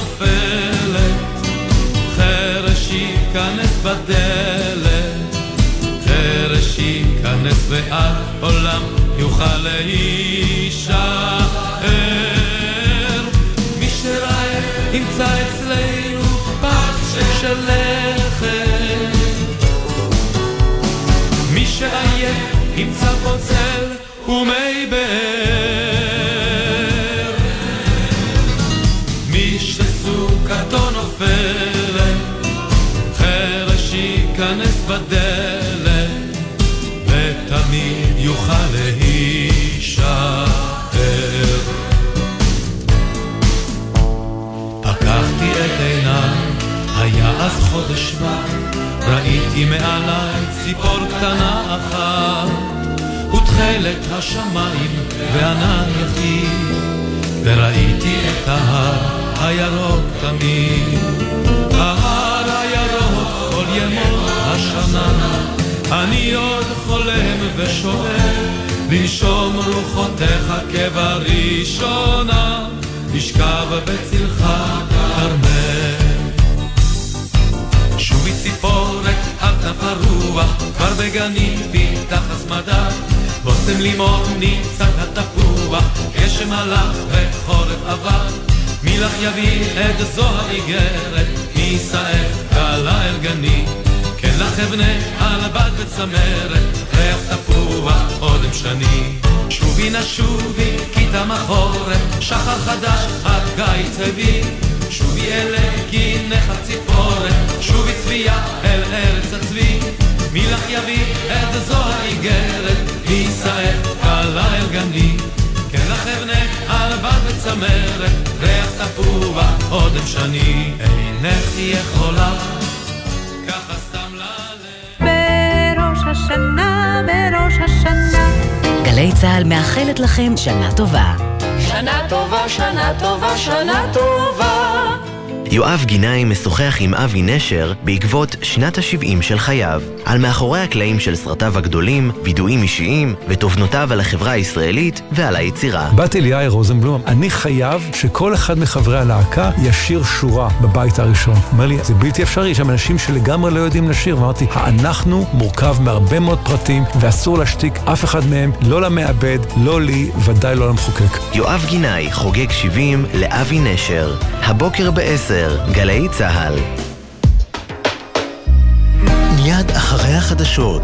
Speaker 2: ימצא פת של לחם. מי שעייף ימצא פה צל ומי באר. מי שסוכתו נופלת, חרש ייכנס בדלת, חודש שבט, ראיתי מעליי ציפור קטנה אחת, ותכלת השמיים וענן יחיד, וראיתי את ההר הירוק תמיד. ההר הירוק כל ימות השנה, אני עוד חולם ושואל, לנשום רוחותיך כבראשונה, לשכב בצלך ציפורת כנף הרוח, כבר בגנים פיתח הסמדה. בושם לימון נמצא התפוח, גשם הלך וחורף עבר. מי לך יביא את זו האיגרת, מי יישאך כלה אל גני. כן לך אבנה על בד וצמרת, ריח תפוח אודם שני. שובי נא שובי, כי תם החורף, שחר חדש, עד קיץ הביא. שובי אלה קיניך ציפורת, שובי צביה אל ארץ הצבי. מי לך יביא את זו האיגרת, יישאך כלה אל גני. כן לך אבנה על בד וצמרת, ריח תפוח אודם שני. אינך יכולה, ככה סתם ללב.
Speaker 10: בראש השנה, בראש השנה.
Speaker 11: גלי צה"ל מאחלת לכם שנה טובה.
Speaker 9: שנה טובה, שנה טובה, שנה טובה.
Speaker 12: יואב גינאי משוחח עם אבי נשר בעקבות שנת ה-70 של חייו, על מאחורי הקלעים של סרטיו הגדולים, וידועים אישיים ותובנותיו על החברה הישראלית ועל היצירה.
Speaker 13: באתי ליאיר רוזנבלום, אני חייב שכל אחד מחברי הלהקה ישיר שורה בבית הראשון. אומר לי, זה בלתי אפשרי, יש שם אנשים שלגמרי לא יודעים לשיר. ואמרתי, האנחנו מורכב מהרבה מאוד פרטים, ואסור להשתיק אף אחד מהם, לא למעבד, לא לי, ודאי לא למחוקק.
Speaker 12: יואב גינאי חוגג 70 לאבי נשר, הבוקר ב-10, גלי צה"ל.
Speaker 11: מיד אחרי החדשות,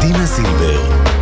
Speaker 11: דינה זילבר.